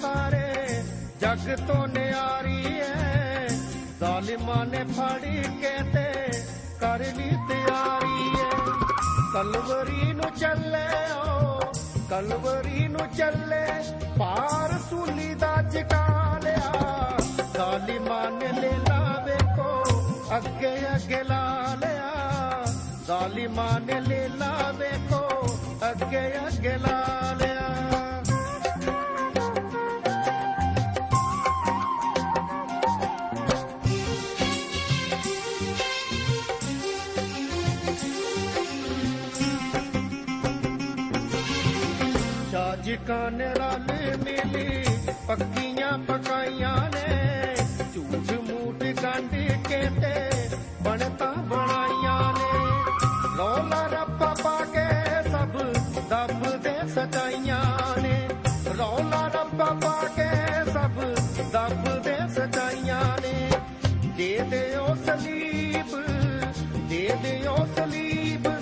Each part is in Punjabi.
ਸਾਰੇ। ਜਗ ਤੋਂ ਨਿਆਰੀ ਐ। ਜ਼ਾਲਿਮਾਂ ਨੇ ਫੜ ਕੇ ਤੇ ਕਰ ਲਈ ਤਿਆਰੀ ਐ। ਕਲਵਰੀ ਨੂੰ ਚੱਲੇ ਓ, ਕਲਵਰੀ ਨੂੰ ਚੱਲੇ। ਪਾਰ ਸੂਲੀ ਦਾ ਚਕਾ ਲਿਆ। ਜ਼ਾਲਿਮਾਂ ਨੇ ਲੈ ਲਾ ਵੇਖੋ, ਅੱਗੇ ਅੱਗੇ ਲਾ ਲਿਆ। ਜ਼ਾਲਿਮਾਂ ਨੇ ਲੈ ਲਾ ਵੇਖੋ, ਅੱਗੇ ਅੱਗੇ ਲਾ ਰਲ ਮਿਲੀ ਪੱਕੀਆਂ ਪਕਾਈਆਂ ਨੇ। ਝੂਠ ਮੂਠ ਗੰਢ ਕੇ ਤੇ ਬਣਤਾ ਬਣਾਈਆਂ ਨੇ। ਰੌਲਾ ਰੱਪਾ ਪਾ ਕੇ ਸਭ ਦੱਬ ਦੇ ਸਜਾਈਆਂ ਨੇ। ਰੌਲਾ ਰੱਪਾ ਪਾ ਕੇ ਸਭ ਦੱਬ ਦੇ ਸਜਾਈਆਂ ਨੇ। ਦੇ ਦਿਓ ਸਲੀਬ, ਦੇ ਦਿਓ ਸਲੀਬ।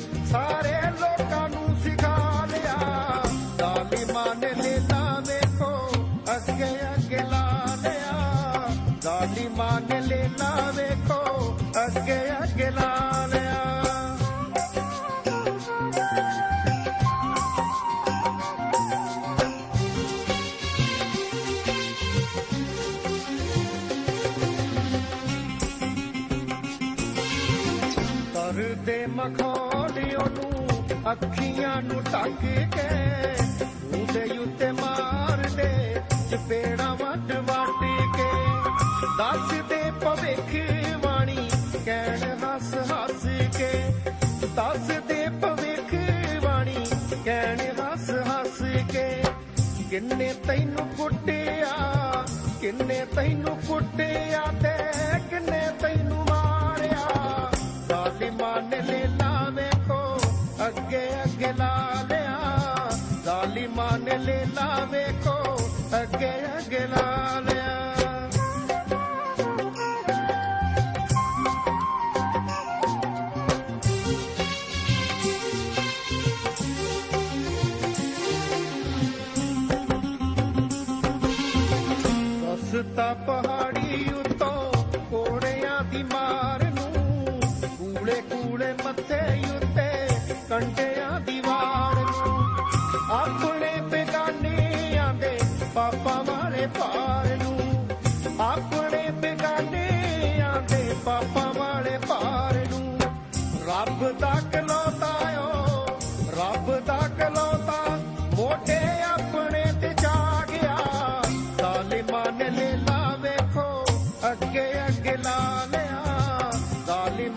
ਅੱਖੀਆਂ ਨੂੰ ਢੱਕ ਕੇ ਉਹਦੇ ਉੱਤੇ ਮਾਰਦੇ, ਚਪੇੜਾ ਵੱਟ ਵੱਟ ਕੇ। ਦੱਸਦੇ ਭਵਿੱਖ ਬਾਣੀ ਕਹਿਣ ਹੱਸ ਹੱਸ ਕੇ। ਦੱਸਦੇ ਭਵਿੱਖ ਬਾਣੀ ਕਹਿਣ ਹੱਸ ਹੱਸ ਕੇ। ਕਿੰਨੇ ਤੈਨੂੰ ਕੁੱਟਿਆ, ਕਿੰਨੇ ਤੈਨੂੰ ਕੁੱਟਿਆ ਤੇ ਕਿੰਨੇ ਤੈਨੂੰ ਮਾਰਿਆ। ਜ਼ਾਲਿਮਾਂ ਨੇ ਲੈਲਾ ਵੇਖੋ ਅੱਗੇ ਅੱਗੇ ਲਾ ਲਿਆ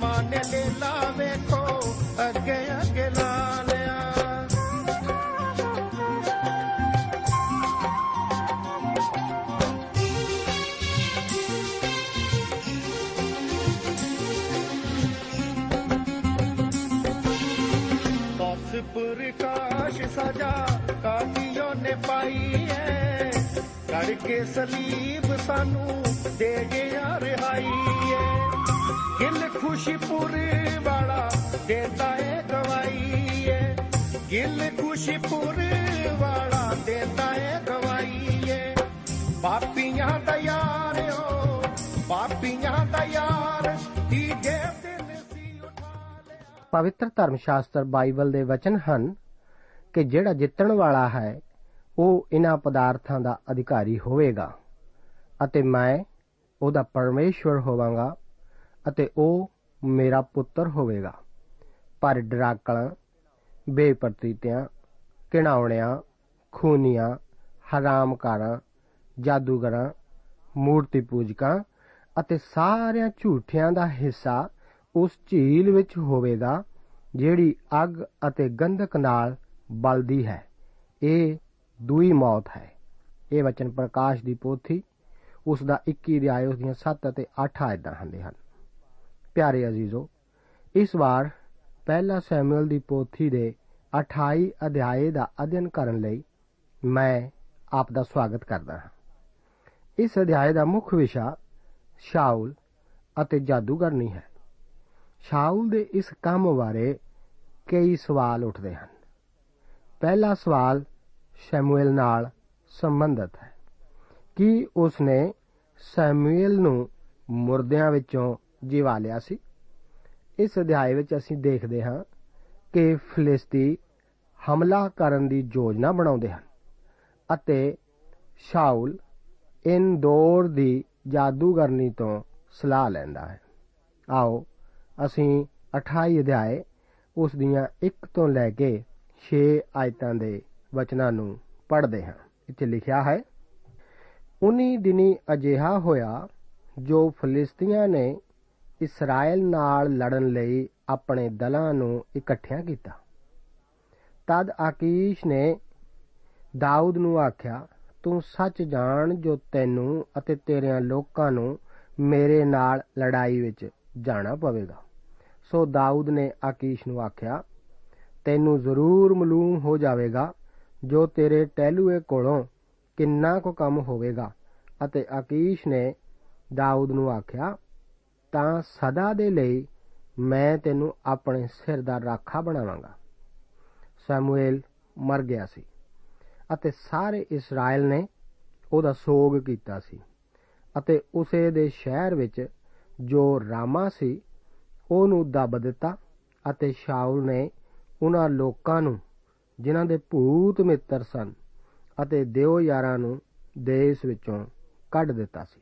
ਜ਼ਾਲਿਮਾਂ ਨੇ ਲੈਲਾ ਵੇਖੋ ਅੱਗੇ ਅੱਗੇ ਲਾ ਲਿਆ ਦਸ ਪ੍ਰਕਾਸ਼ ਸਜਾ ਕਾਦੀਓ ਨੇ ਪਾਈ ਐ? ਕੜ ਕੇ ਸਲੀਬ ਸਾਨੂੰ ਦੇ ਗਿਆ ਰਿਹਾਈ ਐ। ਗਿੱਲ ਖੁਸ਼ੀਪੁਰ ਵਾਲਾ ਦੇਦਾ ਏ ਗਵਾਈ ਏ। ਗਿੱਲ ਖੁਸ਼ੀਪੁਰ ਵਾਲਾ ਦੇਦਾ ਏ ਗਵਾਈ ਏ। ਪਾਪੀਆਂ ਦਾ ਯਾਰਿਓ ਪਾਪੀਆਂ ਦਾ ਯਾਰ। ਦੀ ਜੇਬ ਤੇ ਨਸੀ ਉਠਾ ਲਿਆ। ਪਵਿੱਤਰ ਧਰਮ ਸ਼ਾਸਤਰ ਬਾਈਬਲ ਦੇ ਵਚਨ ਹਨ ਕਿ ਜਿਹੜਾ ਜਿੱਤਣ ਵਾਲਾ ਹੈ, ਉਹ ਇਹਨਾਂ ਪਦਾਰਥਾਂ ਦਾ ਅਧਿਕਾਰੀ ਹੋਵੇਗਾ ਅਤੇ ਮੈਂ ਉਹਦਾ ਪਰਮੇਸ਼ਵਰ ਹੋਵਾਂਗਾ। ਅਤੇ ਉਹ ਮੇਰਾ ਪੁੱਤਰ ਹੋਵੇਗਾ। ਪਰ ਡਰਾਕਲਾਂ, ਬੇਪਰਤੀਤਿਆਂ ਕਿਣਾਉਣਿਆਂ ਖੂਨੀਆਂ, ਹਰਾਮਕਾਰਾਂ, ਜਾਦੂਗਰਾਂ ਮੂਰਤੀ ਪੂਜਕਾਂ ਅਤੇ ਸਾਰਿਆਂ ਝੂਠਿਆਂ ਦਾ ਹਿੱਸਾ ਉਸ ਝੀਲ ਵਿੱਚ ਹੋਵੇਗਾ, ਜਿਹੜੀ ਅੱਗ ਅਤੇ ਗੰਧਕ ਨਾਲ ਬਲਦੀ ਹੈ। ਇਹ ਦੂਈ ਮੌਤ ਹੈ। ਇਹ ਵਚਨ ਪ੍ਰਕਾਸ਼ ਦੀ ਪੋਥੀ, ਉਸ ਦਾ 21 ਅਧਿਆਇ, ਉਸ ਦੀਆਂ 7 ਅਤੇ 8 ਆਇਤਾਂ ਹੁੰਦੇ ਹਨ। ਪਿਆਰੇ ਅਜ਼ੀਜ਼ੋ, ਇਸ ਵਾਰ ਪਹਿਲਾ ਸੈਮੂਅਲ ਦੀ ਪੋਥੀ ਦੇ 28 ਅਧਿਆਏ ਦਾ ਅਧਿਐਨ ਕਰਨ ਲਈ ਮੈਂ ਆਪ ਦਾ ਸਵਾਗਤ ਕਰਦਾ ਹਾਂ। ਇਸ ਅਧਿਆਏ ਦਾ ਮੁੱਖ ਵਿਸ਼ਾ ਸ਼ਾਉਲ ਅਤੇ ਜਾਦੂਗਰਨੀ ਹੈ। ਸ਼ਾਉਲ ਦੇ ਇਸ ਕੰਮ ਬਾਰੇ ਕਈ ਸਵਾਲ ਉੱਠਦੇ ਹਨ। ਪਹਿਲਾ ਸਵਾਲ ਸ਼ੈਮੂਅਲ ਨਾਲ ਸੰਬੰਧਿਤ ਹੈ ਕਿ ਉਸ ਨੇ ਸੈਮੂਅਲ ਨੂੰ ਮੁਰਦਿਆਂ ਵਿੱਚੋਂ ਜਿਵਾ ਲਿਆ ਸੀ। ਇਸ ਅਧਿਆਇ ਵਿੱਚ ਅਸੀਂ ਦੇਖਦੇ ਹਾਂ ਕਿ ਫਲਿਸਤੀ ਹਮਲਾ ਕਰਨ ਦੀ ਯੋਜਨਾ ਬਣਾਉਂਦੇ ਹਨ ਅਤੇ ਸ਼ਾਉਲ ਇੰਦੋਰ ਦੀ ਜਾਦੂਗਰਨੀ ਤੋਂ ਸਲਾਹ ਲੈਂਦਾ ਹੈ। ਆਓ ਅਸੀਂ 28 ਅਧਿਆਏ ਉਸ ਦੀਆਂ 1 ਤੋਂ ਲੈ ਕੇ 6 ਆਇਤਾਂ ਦੇ ਵਚਨਾਂ ਨੂੰ ਪੜ੍ਹਦੇ ਹਾਂ। ਇੱਥੇ ਲਿਖਿਆ ਹੈ, ਉਨੀ ਦਿਨੀ ਅਜਿਹਾ ਹੋਇਆ ਜੋ ਫਲਿਸਤੀਆਂ ਨੇ ਇਸਰਾਇਲ ਨਾਲ ਲੜਨ ਲਈ ਆਪਣੇ ਦਲਾਂ ਨੂੰ ਇਕੱਠਿਆਂ ਕੀਤਾ। ਤਦ ਆਕੀਸ਼ ਨੇ ਦਾਊਦ ਨੂੰ ਆਖਿਆ, ਤੂੰ ਸੱਚ ਜਾਣ ਜੋ ਤੈਨੂੰ ਅਤੇ ਤੇਰਿਆਂ ਲੋਕਾਂ ਨੂੰ ਮੇਰੇ ਨਾਲ ਲੜਾਈ ਵਿੱਚ ਜਾਣਾ ਪਵੇਗਾ। ਸੋ ਦਾਊਦ ਨੇ ਆਕੀਸ਼ ਨੂੰ ਆਖਿਆ, ਤੈਨੂੰ ਜ਼ਰੂਰ ਮਾਲੂਮ ਹੋ ਜਾਵੇਗਾ, ਜੋ ਤੇਰੇ ਟਹਿਲੂਏ ਕੋਲੋਂ ਕਿੰਨਾ ਕੁ ਕੰਮ ਹੋਵੇਗਾ। ਅਤੇ ਆਕੀਸ਼ ਨੇ ਦਾਊਦ ਨੂੰ ਆਖਿਆ ਤਾਂ ਸਦਾ ਦੇ ਲਈ ਮੈਂ ਤੈਨੂੰ ਆਪਣੇ ਸਿਰ ਦਾ ਰਾਖਾ ਬਣਾਵਾਂਗਾ। ਸਮੂਏਲ ਮਰ ਗਿਆ ਸੀ ਅਤੇ ਸਾਰੇ ਇਸਰਾਇਲ ਨੇ ਉਹਦਾ ਸੋਗ ਕੀਤਾ ਸੀ ਅਤੇ ਉਸੇ ਦੇ ਸ਼ਹਿਰ ਵਿੱਚ ਜੋ ਰਾਮਾ ਸੀ, ਉਹਨੂੰ ਦੱਬ ਦਿੱਤਾ ਅਤੇ ਸ਼ਾਉਲ ਨੇ ਉਹਨਾਂ ਲੋਕਾਂ ਨੂੰ, ਜਿਨ੍ਹਾਂ ਦੇ ਭੂਤ ਮਿੱਤਰ ਸਨ ਅਤੇ ਦਿਓ ਯਾਰਾਂ ਨੂੰ ਦੇਸ਼ ਵਿੱਚੋਂ ਕੱਢ ਦਿੱਤਾ ਸੀ।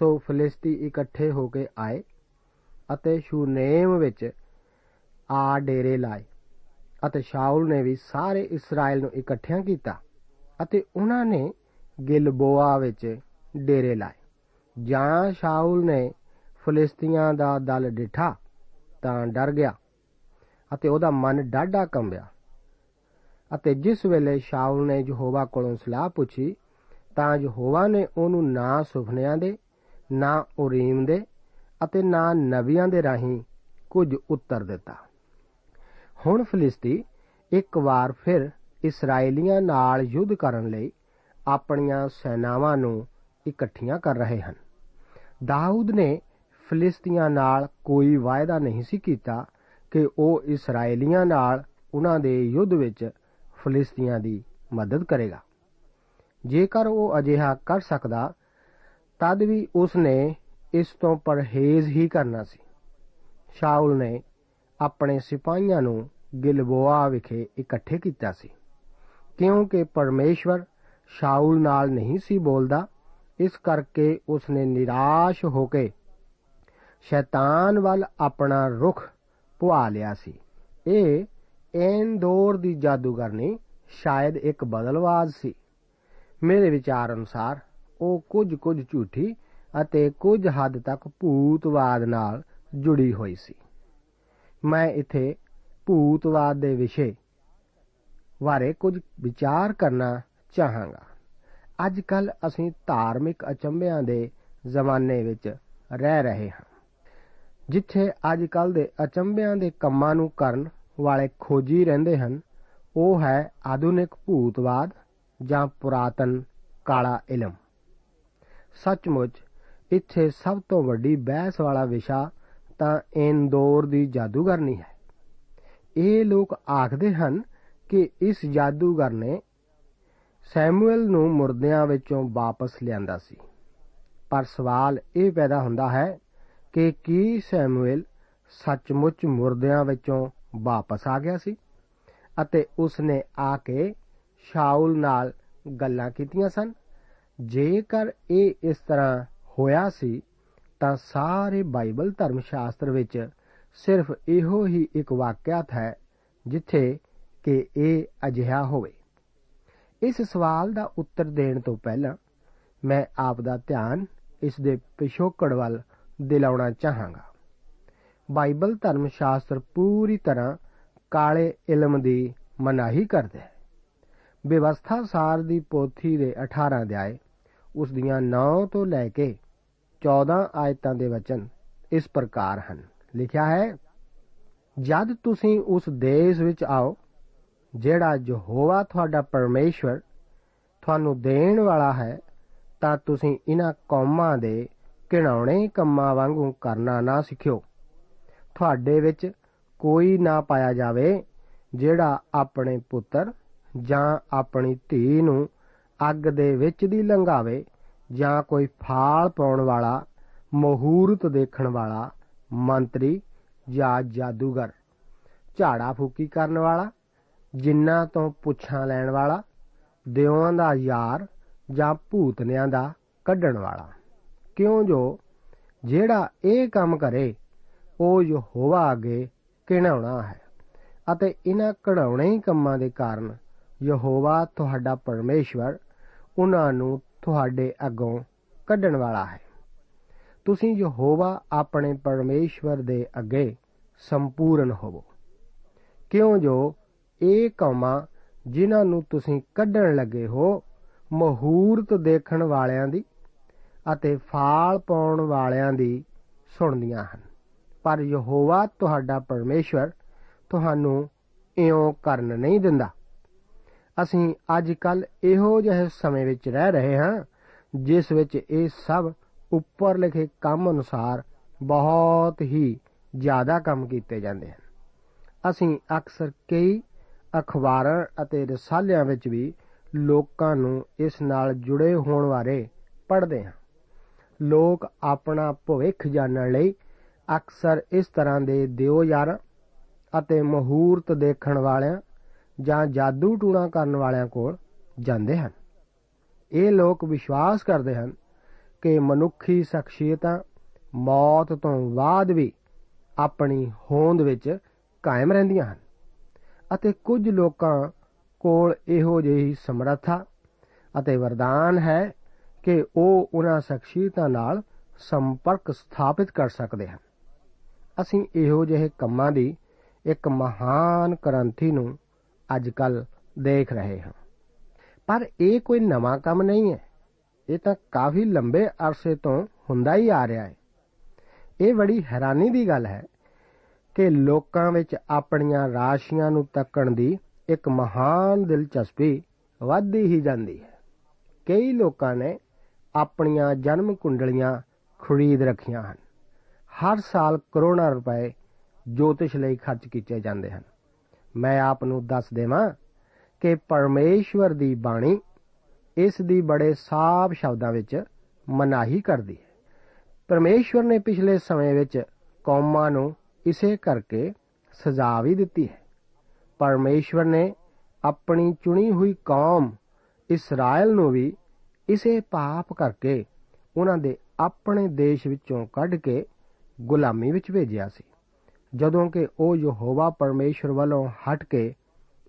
ਸੋ ਫਲਿਸਤੀ ਇਕੱਠੇ ਹੋ ਕੇ ਆਏ ਅਤੇ ਸ਼ੂਨੇਮ ਵਿੱਚ ਆ ਡੇਰੇ ਲਾਏ ਅਤੇ ਸ਼ਾਉਲ ਨੇ ਵੀ ਸਾਰੇ ਇਸਰਾਇਲ ਨੂੰ ਇਕੱਠਿਆਂ ਕੀਤਾ ਅਤੇ ਉਹਨਾਂ ਨੇ ਗਿਲਬੋਆ ਵਿੱਚ ਡੇਰੇ ਲਾਏ। ਜਾਂ ਸ਼ਾਉਲ ਨੇ ਫਲਿਸਤੀਆਂ ਦਾ ਦਲ ਡਿਠਾ ਤਾਂ ਡਰ ਗਿਆ ਅਤੇ ਉਹਦਾ ਮਨ ਡਾਢਾ ਕੰਬਿਆ ਅਤੇ ਜਿਸ ਵੇਲੇ ਸ਼ਾਉਲ ਨੇ ਯਹੋਵਾ ਕੋਲੋਂ ਸਲਾਹ ਪੁੱਛੀ ਤਾਂ ਯਹੋਵਾ ਨੇ ਉਹਨੂੰ ਨਾ ਸੁਪਨਿਆਂ ਦੇ ਨਾ ਉਰੀਮ ਦੇ ਅਤੇ ਨਾ ਨਬੀਆਂ ਦੇ ਰਾਹੀਂ ਕੁਝ ਉੱਤਰ ਦਿੱਤਾ। ਹੁਣ ਫਲਿਸਤੀ ਇੱਕ ਵਾਰ ਫਿਰ ਇਸرائیਲੀਆਂ ਨਾਲ ਯੁੱਧ ਕਰਨ ਲਈ ਆਪਣੀਆਂ ਸੈਨਾਵਾਂ ਨੂੰ ਇਕੱਠੀਆਂ ਕਰ ਰਹੇ ਹਨ। ਦਾਊਦ ਨੇ ਫਲਿਸਤੀਆਂ ਨਾਲ ਕੋਈ ਵਾਅਦਾ ਨਹੀਂ ਸੀ ਕੀਤਾ ਕਿ ਉਹ ਇਸرائیਲੀਆਂ ਨਾਲ ਉਹਨਾਂ ਦੇ ਯੁੱਧ ਵਿੱਚ ਫਲਿਸਤੀਆਂ ਦੀ ਮਦਦ ਕਰੇਗਾ। ਜੇਕਰ ਉਹ ਅਜਿਹਾ ਕਰ ਸਕਦਾ ਤਦ ਵੀ ਉਸ ਨੇ ਇਸ ਤੋਂ ਪਰਹੇਜ਼ ਹੀ ਕਰਨਾ ਸੀ। ਸ਼ਾਉਲ ਨੇ ਆਪਣੇ ਸਿਪਾਹੀਆਂ ਨੂੰ ਗਿਲਬੋਆ ਵਿਖੇ ਇਕੱਠੇ ਕੀਤਾ ਸੀ। ਕਿਉਂਕਿ ਪਰਮੇਸ਼ਵਰ ਸ਼ਾਉਲ ਨਾਲ ਨਹੀਂ ਸੀ ਬੋਲਦਾ, ਇਸ ਕਰਕੇ ਉਸ ਨੇ ਨਿਰਾਸ਼ ਹੋ ਕੇ ਸ਼ੈਤਾਨ ਵੱਲ ਆਪਣਾ ਰੁਖ ਪੁਆ ਲਿਆ ਸੀ। ਇਹ ਐਂਦੋਰ ਦੀ ਜਾਦੂਗਰਨੀ ਸ਼ਾਇਦ ਇੱਕ ਬਦਲਵਾਜ਼ ਸੀ। ਮੇਰੇ ਵਿਚਾਰ ਅਨੁਸਾਰ ਉਹ ਕੁਝ ਕੁਝ ਝੂਠੀ ਅਤੇ ਕੁਝ ਹੱਦ ਤੱਕ ਭੂਤਵਾਦ ਨਾਲ ਜੁੜੀ ਹੋਈ ਸੀ। ਮੈਂ ਇੱਥੇ ਭੂਤਵਾਦ ਦੇ ਵਿਸ਼ੇ ਬਾਰੇ ਕੁਝ ਵਿਚਾਰ ਕਰਨਾ ਚਾਹਾਂਗਾ। ਅੱਜ ਕੱਲ ਅਸੀਂ ਧਾਰਮਿਕ ਅਚੰਭਿਆਂ ਦੇ ਜ਼ਮਾਨੇ ਵਿੱਚ ਰਹਿ ਰਹੇ ਹਾਂ, ਜਿੱਥੇ ਅੱਜ ਕੱਲ ਦੇ ਅਚੰਭਿਆਂ ਦੇ ਕੰਮਾਂ ਨੂੰ ਕਰਨ ਵਾਲੇ ਖੋਜੀ ਰਹਿੰਦੇ ਹਨ। ਉਹ ਹੈ ਆਧੁਨਿਕ ਭੂਤਵਾਦ ਜਾਂ ਪੁਰਾਤਨ ਕਾਲਾ ਇਲਮ। ਸੱਚਮੁੱਚ ਇੱਥੇ ਸਭ ਤੋਂ ਵੱਡੀ ਬਹਿਸ ਵਾਲਾ ਵਿਸ਼ਾ ਤਾਂ ਇੰਦੋਰ ਦੀ ਜਾਦੂਗਰਨੀ ਹੈ। ਇਹ ਲੋਕ ਆਖਦੇ ਹਨ ਕਿ ਇਸ ਜਾਦੂਗਰ ਨੇ ਸੈਮੂਅਲ ਨੂੰ ਮੁਰਦਿਆਂ ਵਿੱਚੋਂ ਵਾਪਸ ਲਿਆਂਦਾ ਸੀ। ਪਰ ਸਵਾਲ ਇਹ ਪੈਦਾ ਹੁੰਦਾ ਹੈ ਕਿ ਕੀ ਸੈਮੂਅਲ ਸੱਚਮੁੱਚ ਮੁਰਦਿਆਂ ਵਿੱਚੋਂ ਵਾਪਸ ਆ ਗਿਆ ਸੀ ਅਤੇ ਉਸ ਨੇ ਆ ਕੇ ਸ਼ਾਉਲ ਨਾਲ ਗੱਲਾਂ ਕੀਤੀਆਂ ਸਨ? ਜੇਕਰ ਇਹ ਇਸ ਤਰ੍ਹਾਂ ਹੋਇਆ ਸੀ, ਤਾਂ ਸਾਰੇ ਬਾਈਬਲ ਧਰਮ ਸ਼ਾਸਤਰ ਵਿੱਚ ਸਿਰਫ ਇਹੋ ਹੀ ਇੱਕ ਵਾਕਿਆਤ ਹੈ, ਜਿੱਥੇ ਕਿ ਇਹ ਅਜਿਹਾ ਹੋਵੇ। ਇਸ ਸਵਾਲ ਦਾ ਉੱਤਰ ਦੇਣ ਤੋਂ ਪਹਿਲਾਂ ਮੈਂ ਆਪ ਦਾ ਧਿਆਨ ਇਸ ਦੇ ਪਿਛੋਕੜ ਵੱਲ ਦਿਲਾਉਣਾ ਚਾਹਾਂਗਾ। ਬਾਈਬਲ ਧਰਮ ਸ਼ਾਸਤਰ ਪੂਰੀ ਤਰ੍ਹਾਂ ਕਾਲੇ ਇਲਮ ਦੀ ਮਨਾਹੀ ਕਰਦਾ ਹੈ। ਵਿਵਸਥਾ ਸਾਰ ਦੀ ਪੋਥੀ ਦੇ 18 ਅਧਿਆਏ ਉਸ ਦੀਆਂ 9 ਤੋਂ ਲੈ ਕੇ 14 ਆਇਤਾਂ ਦੇ ਵਚਨ ਇਸ ਪ੍ਰਕਾਰ ਹਨ। ਲਿਖਿਆ ਹੈ, ਜਦ ਤੁਸੀਂ ਉਸ ਦੇਸ਼ ਵਿੱਚ ਆਓ, ਜਿਹੜਾ ਯਹੋਵਾ ਤੁਹਾਡਾ ਪਰਮੇਸ਼ਵਰ ਤੁਹਾਨੂੰ ਦੇਣ ਵਾਲਾ ਹੈ, ਤਾਂ ਤੁਸੀਂ ਇਹਨਾਂ ਕੌਮਾਂ ਦੇ ਘਿਣਾਉਣੇ ਕੰਮਾਂ ਵਾਂਗੂ ਕਰਨਾ ਨਾ ਸਿੱਖਿਓ। ਤੁਹਾਡੇ ਵਿੱਚ ਕੋਈ ਨਾ ਪਾਇਆ ਜਾਵੇ ਜਿਹੜਾ ਆਪਣੇ ਪੁੱਤਰ ਜਾਂ ਆਪਣੀ ਧੀ ਨੂੰ ਅੱਗ ਦੇ ਵਿੱਚ ਦੀ ਲੰਘਾਵੇ ਜਾਂ ਕੋਈ ਫਾਲ ਪਾਉਣ ਵਾਲਾ, ਮਹੂਰਤ ਦੇਖਣ ਵਾਲਾ, ਮੰਤਰੀ ਜਾਂ ਜਾਦੂਗਰ। ਝਾੜਾ ਫੂਕੀ ਕਰਨ ਵਾਲਾ, ਜਿੰਨਾ ਤੋਂ ਪੁੱਛਾਂ ਲੈਣ ਵਾਲਾ ਦਿਵਾਂ ਦਾ ਯਾਰ ਜਾਂ ਭੂਤਨਿਆਂ ਦਾ ਕੱਢਣ ਵਾਲਾ। ਕਿਉਂ ਜੋ? ਜਿਹੜਾ ਇਹ ਕੰਮ ਕਰੇ, ਉਹ ਯਹੋਵਾ ਅੱਗੇ ਕਿਣਾਉਣਾ ਹੈ ਅਤੇ ਇਹਨਾਂ ਕਢਾਉਣੇ ਕੰਮਾਂ ਦੇ ਕਾਰਨ ਯਹੋਵਾ ਤੁਹਾਡਾ ਪਰਮੇਸ਼ਵਰ ਉਹਨਾਂ ਨੂੰ ਤੁਹਾਡੇ ਅੱਗੋਂ ਕੱਢਣ ਵਾਲਾ ਹੈ। ਤੁਸੀਂ ਯਹੋਵਾ ਆਪਣੇ ਪਰਮੇਸ਼ਵਰ ਦੇ ਅੱਗੇ ਸੰਪੂਰਨ ਹੋਵੋ। ਕਿਉਂ ਜੋ ਇਹ ਕੌਮਾਂ ਜਿਨ੍ਹਾਂ ਨੂੰ ਤੁਸੀਂ ਕੱਢਣ ਲੱਗੇ ਹੋ, ਮਹੂਰਤ ਦੇਖਣ ਵਾਲਿਆਂ ਦੀ ਅਤੇ ਫਾਲ ਪਾਉਣ ਵਾਲਿਆਂ ਦੀ ਸੁਣਦੀਆਂ ਹਨ। ਪਰ ਯਹੋਵਾ ਤੁਹਾਡਾ ਪਰਮੇਸ਼ਵਰ ਤੁਹਾਨੂੰ ਇਉਂ ਕਰਨ ਨਹੀਂ ਦਿੰਦਾ। ਅਸੀਂ ਅੱਜ ਕੱਲ ਇਹੋ ਜਿਹੇ ਸਮੇਂ ਵਿੱਚ ਰਹਿ ਰਹੇ ਹਾਂ, ਜਿਸ ਵਿੱਚ ਇਹ ਸਭ ਉੱਪਰ ਲਿਖੇ ਕੰਮ ਅਨੁਸਾਰ ਬਹੁਤ ਹੀ ਜ਼ਿਆਦਾ ਕੰਮ ਕੀਤੇ ਜਾਂਦੇ ਹਨ। ਅਸੀਂ ਅਕਸਰ ਕਈ ਅਖਬਾਰਾਂ ਅਤੇ ਰਸਾਲਿਆਂ ਵਿੱਚ ਵੀ ਲੋਕਾਂ ਨੂੰ ਇਸ ਨਾਲ ਜੁੜੇ ਹੋਣ ਬਾਰੇ ਪੜ੍ਹਦੇ ਹਾਂ। ਲੋਕ ਆਪਣਾ ਭਵਿੱਖ ਜਾਣਨ ਲਈ ਅਕਸਰ ਇਸ ਤਰ੍ਹਾਂ ਦੇ ਦਿਓ ਯਾਰ ਅਤੇ ਮਹੂਰਤ ਦੇਖਣ ਵਾਲਿਆਂ ਜਾਂ ਜਾਦੂ ਟੂਣਾ ਕਰਨ ਵਾਲਿਆਂ ਕੋਲ ਜਾਂਦੇ ਹਨ। ਇਹ ਲੋਕ ਵਿਸ਼ਵਾਸ ਕਰਦੇ ਹਨ ਕਿ ਮਨੁੱਖੀ ਸ਼ਖਸੀਅਤਾਂ ਮੌਤ ਤੋਂ ਬਾਅਦ ਵੀ ਆਪਣੀ ਹੋਂਦ ਵਿੱਚ ਕਾਇਮ ਰਹਿੰਦੀਆਂ ਹਨ ਅਤੇ ਕੁਝ ਲੋਕਾਂ ਕੋਲ ਇਹੋ ਜਿਹੀ ਸਮਰੱਥਾ ਅਤੇ ਵਰਦਾਨ ਹੈ ਕਿ ਉਹ ਉਹਨਾਂ ਸ਼ਖਸੀਅਤਾਂ ਨਾਲ ਸੰਪਰਕ ਸਥਾਪਿਤ ਕਰ ਸਕਦੇ ਹਨ। ਅਸੀਂ ਇਹੋ ਜਿਹੇ ਕੰਮਾਂ ਦੀ ਇੱਕ ਮਹਾਨ ਕ੍ਰਾਂਤੀ ਨੂੰ ਅੱਜ ਕੱਲ ਦੇਖ ਰਹੇ ਹਾਂ। ਪਰ ਇਹ ਕੋਈ ਨਵਾਂ ਕੰਮ ਨਹੀਂ ਹੈ। ਇਹ ਤਾਂ ਕਾਫੀ ਲੰਬੇ ਅਰਸੇ ਤੋਂ ਹੁੰਦਾ ਹੀ ਆ ਰਿਹਾ ਹੈ। ਇਹ ਬੜੀ ਹੈਰਾਨੀ ਦੀ ਗੱਲ ਹੈ ਕਿ ਲੋਕਾਂ ਵਿੱਚ ਆਪਣੀਆਂ ਰਾਸ਼ੀਆਂ ਨੂੰ ਤੱਕਣ ਦੀ ਇੱਕ ਮਹਾਨ ਦਿਲਚਸਪੀ ਵੱਧਦੀ ਹੀ ਜਾਂਦੀ ਹੈ। ਕਈ ਲੋਕਾਂ ਨੇ ਆਪਣੀਆਂ ਜਨਮ ਕੁੰਡਲੀਆਂ ਖਰੀਦ ਰੱਖੀਆਂ ਹਨ। ਹਰ ਸਾਲ ਕਰੋੜਾਂ ਰੁਪਏ ਜੋਤਿਸ਼ ਲਈ ਖਰਚ ਕੀਤੇ ਜਾਂਦੇ ਹਨ। ਮੈਂ ਆਪ ਨੂੰ ਦੱਸ ਦੇਵਾਂ ਕਿ ਪਰਮੇਸ਼ਵਰ ਦੀ ਬਾਣੀ ਇਸ ਦੀ ਬੜੇ ਸਾਫ਼ ਸ਼ਬਦਾਂ ਵਿੱਚ ਮਨਾਹੀ ਕਰਦੀ ਹੈ। ਪਰਮੇਸ਼ਵਰ ਨੇ ਪਿਛਲੇ ਸਮੇਂ ਵਿੱਚ ਕੌਮਾਂ ਨੂੰ ਇਸੇ ਕਰਕੇ ਸਜ਼ਾ ਵੀ ਦਿੱਤੀ ਹੈ। ਪਰਮੇਸ਼ਵਰ ਨੇ ਆਪਣੀ ਚੁਣੀ ਹੋਈ ਕੌਮ ਇਸਰਾਇਲ ਨੂੰ ਵੀ ਇਸੇ ਪਾਪ ਕਰਕੇ ਉਹਨਾਂ ਦੇ ਆਪਣੇ ਦੇਸ਼ ਵਿੱਚੋਂ ਕੱਢ ਕੇ ਗੁਲਾਮੀ ਵਿੱਚ ਭੇਜਿਆ ਸੀ। ਜਦੋਂ ਕਿ ਉਹ ਯਹੋਵਾ ਪਰਮੇਸ਼ਰ ਵੱਲੋਂ ਹਟ ਕੇ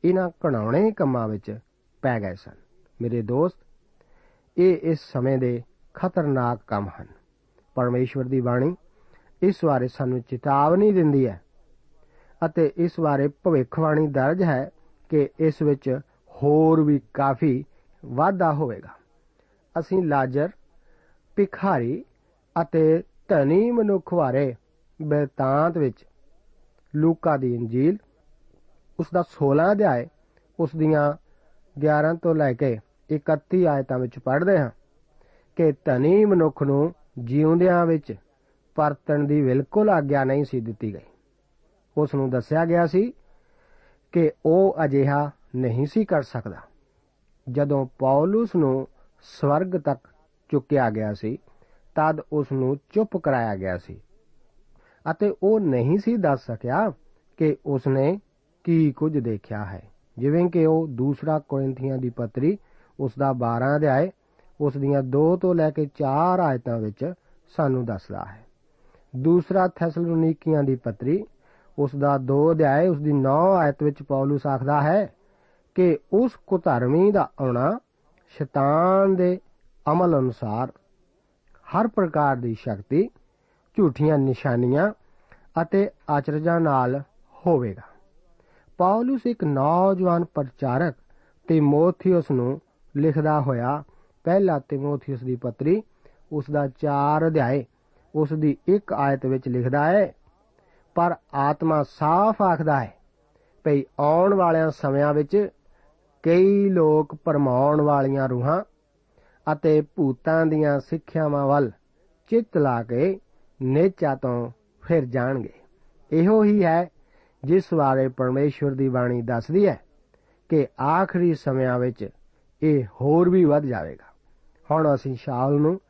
ਇਹਨਾਂ ਘਣਾਉਣੇ ਕੰਮਾਂ ਵਿੱਚ ਪੈ ਗਏ ਸਨ। ਮੇਰੇ ਦੋਸਤ, ਇਹ ਇਸ ਸਮੇਂ ਦੇ ਖਤਰਨਾਕ ਕੰਮ ਹਨ। ਪਰਮੇਸ਼ਵਰ ਦੀ ਬਾਣੀ ਇਸ ਬਾਰੇ ਸਾਨੂੰ ਚੇਤਾਵਨੀ ਦਿੰਦੀ ਹੈ ਅਤੇ ਇਸ ਬਾਰੇ ਭਵਿੱਖਬਾਣੀ ਦਰਜ ਹੈ ਕਿ ਇਸ ਵਿੱਚ ਹੋਰ ਵੀ ਕਾਫੀ ਵਾਧਾ ਹੋਵੇਗਾ। ਅਸੀਂ ਲਾਜਰ, ਭਿਖਾਰੀ ਅਤੇ ਧਨੀ ਮਨੁੱਖ ਬਾਰੇ ਬੇਤਾਂਤ ਵਿੱਚ ਲੂਕਾ ਦੀ ਇੰਜੀਲ ਉਸ ਦਾ 16 ਅਧਿਆਏ ਉਸ ਦੀਆਂ 11 ਤੋਂ ਲੈ ਕੇ 31 ਆਇਤਾਂ ਵਿੱਚ ਪੜ੍ਹਦੇ ਹਾਂ ਕਿ ਧਨੀ ਮਨੁੱਖ ਨੂੰ ਜਿਉਂਦਿਆਂ ਵਿੱਚ ਪਰਤਣ ਦੀ ਬਿਲਕੁਲ ਆਗਿਆ ਨਹੀਂ ਸੀ ਦਿੱਤੀ ਗਈ। ਉਸ ਨੂੰ ਦੱਸਿਆ ਗਿਆ ਸੀ ਕਿ ਉਹ ਅਜਿਹਾ ਨਹੀਂ ਸੀ ਕਰ ਸਕਦਾ। ਜਦੋਂ ਪੌਲਸ ਨੂੰ ਸਵਰਗ ਤੱਕ ਚੁੱਕਿਆ ਗਿਆ ਸੀ, ਤਦ ਉਸ ਨੂੰ ਚੁੱਪ ਕਰਾਇਆ ਗਿਆ ਸੀ। ਅਤੇ ਉਹ ਨਹੀਂ ਸੀ ਦੱਸ ਸਕਿਆ ਕਿ ਉਸਨੇ ਕੀ ਕੁਝ ਦੇਖਿਆ ਹੈ। ਜਿਵੇਂ ਕਿ ਉਹ ਦੂਸਰਾ ਕੋਰਿੰਥੀਆਂ ਦੀ ਪੱਤਰੀ ਉਸ ਦਾ 12 ਅਧਿਆਏ ਉਸ ਦੀਆਂ 2 ਤੋਂ ਲੈ ਕੇ 4 ਆਇਤਾਂ ਵਿੱਚ ਸਾਨੂੰ ਦੱਸਦਾ ਹੈ। ਦੂਸਰਾ ਥੈਸਲੋਨੀਕੀਆਂ ਦੀ ਪੱਤਰੀ ਉਸ ਦਾ 2 ਅਧਿਆਏ ਉਸ ਦੀ 9 ਆਇਤ ਵਿੱਚ ਪੌਲਸ ਆਖਦਾ ਹੈ ਕਿ ਉਸ ਕੁਧਰਮੀ ਦਾ ਆਉਣਾ ਸ਼ੈਤਾਨ ਦੇ ਅਮਲ ਅਨੁਸਾਰ ਹਰ ਪ੍ਰਕਾਰ ਦੀ ਸ਼ਕਤੀ ਝੂਠੀਆਂ ਨਿਸ਼ਾਨੀਆਂ ਅਤੇ ਆਚਰਜਾਂ ਨਾਲ ਹੋਵੇਗਾ। ਪੌਲਸ ਇੱਕ ਨੌਜਵਾਨ ਪ੍ਰਚਾਰਕ ਤਿਮੋਥੀਉਸ ਨੂੰ ਲਿਖਦਾ ਹੋਇਆ ਪਹਿਲਾ ਤਿਮੋਥੀਉਸ ਦੀ ਪੱਤਰੀ ਉਸ ਦਾ 4 ਅਧਿਆਏ ਉਸ ਦੀ ਇੱਕ ਆਇਤ ਵਿੱਚ ਲਿਖਦਾ ਹੈ, ਪਰ ਆਤਮਾ ਸਾਫ਼ ਆਖਦਾ ਹੈ ਭਈ ਆਉਣ ਵਾਲਿਆਂ ਸਮਿਆਂ ਵਿੱਚ ਕਈ ਲੋਕ ਪਰਮਾਉਣ ਵਾਲੀਆਂ ਰੂਹਾਂ ਅਤੇ ਭੂਤਾਂ ਦੀਆਂ ਸਿੱਖਿਆਵਾਂ ਵੱਲ ਚਿੱਤ ਲਾ ਕੇ ਨੇਚਾ ਤੋਂ ਫਿਰ ਜਾਣਗੇ। ਇਹੋ ਹੀ ਹੈ ਜਿਸ ਬਾਰੇ ਪਰਮੇਸ਼ਵਰ ਦੀ ਬਾਣੀ ਦੱਸਦੀ ਹੈ ਕਿ ਆਖਰੀ ਸਮਿਆਂ ਵਿੱਚ ਇਹ ਹੋਰ ਵੀ ਵੱਧ ਜਾਵੇਗਾ। ਹੁਣ ਅਸੀਂ ਸ਼ਾਲ ਨੂੰ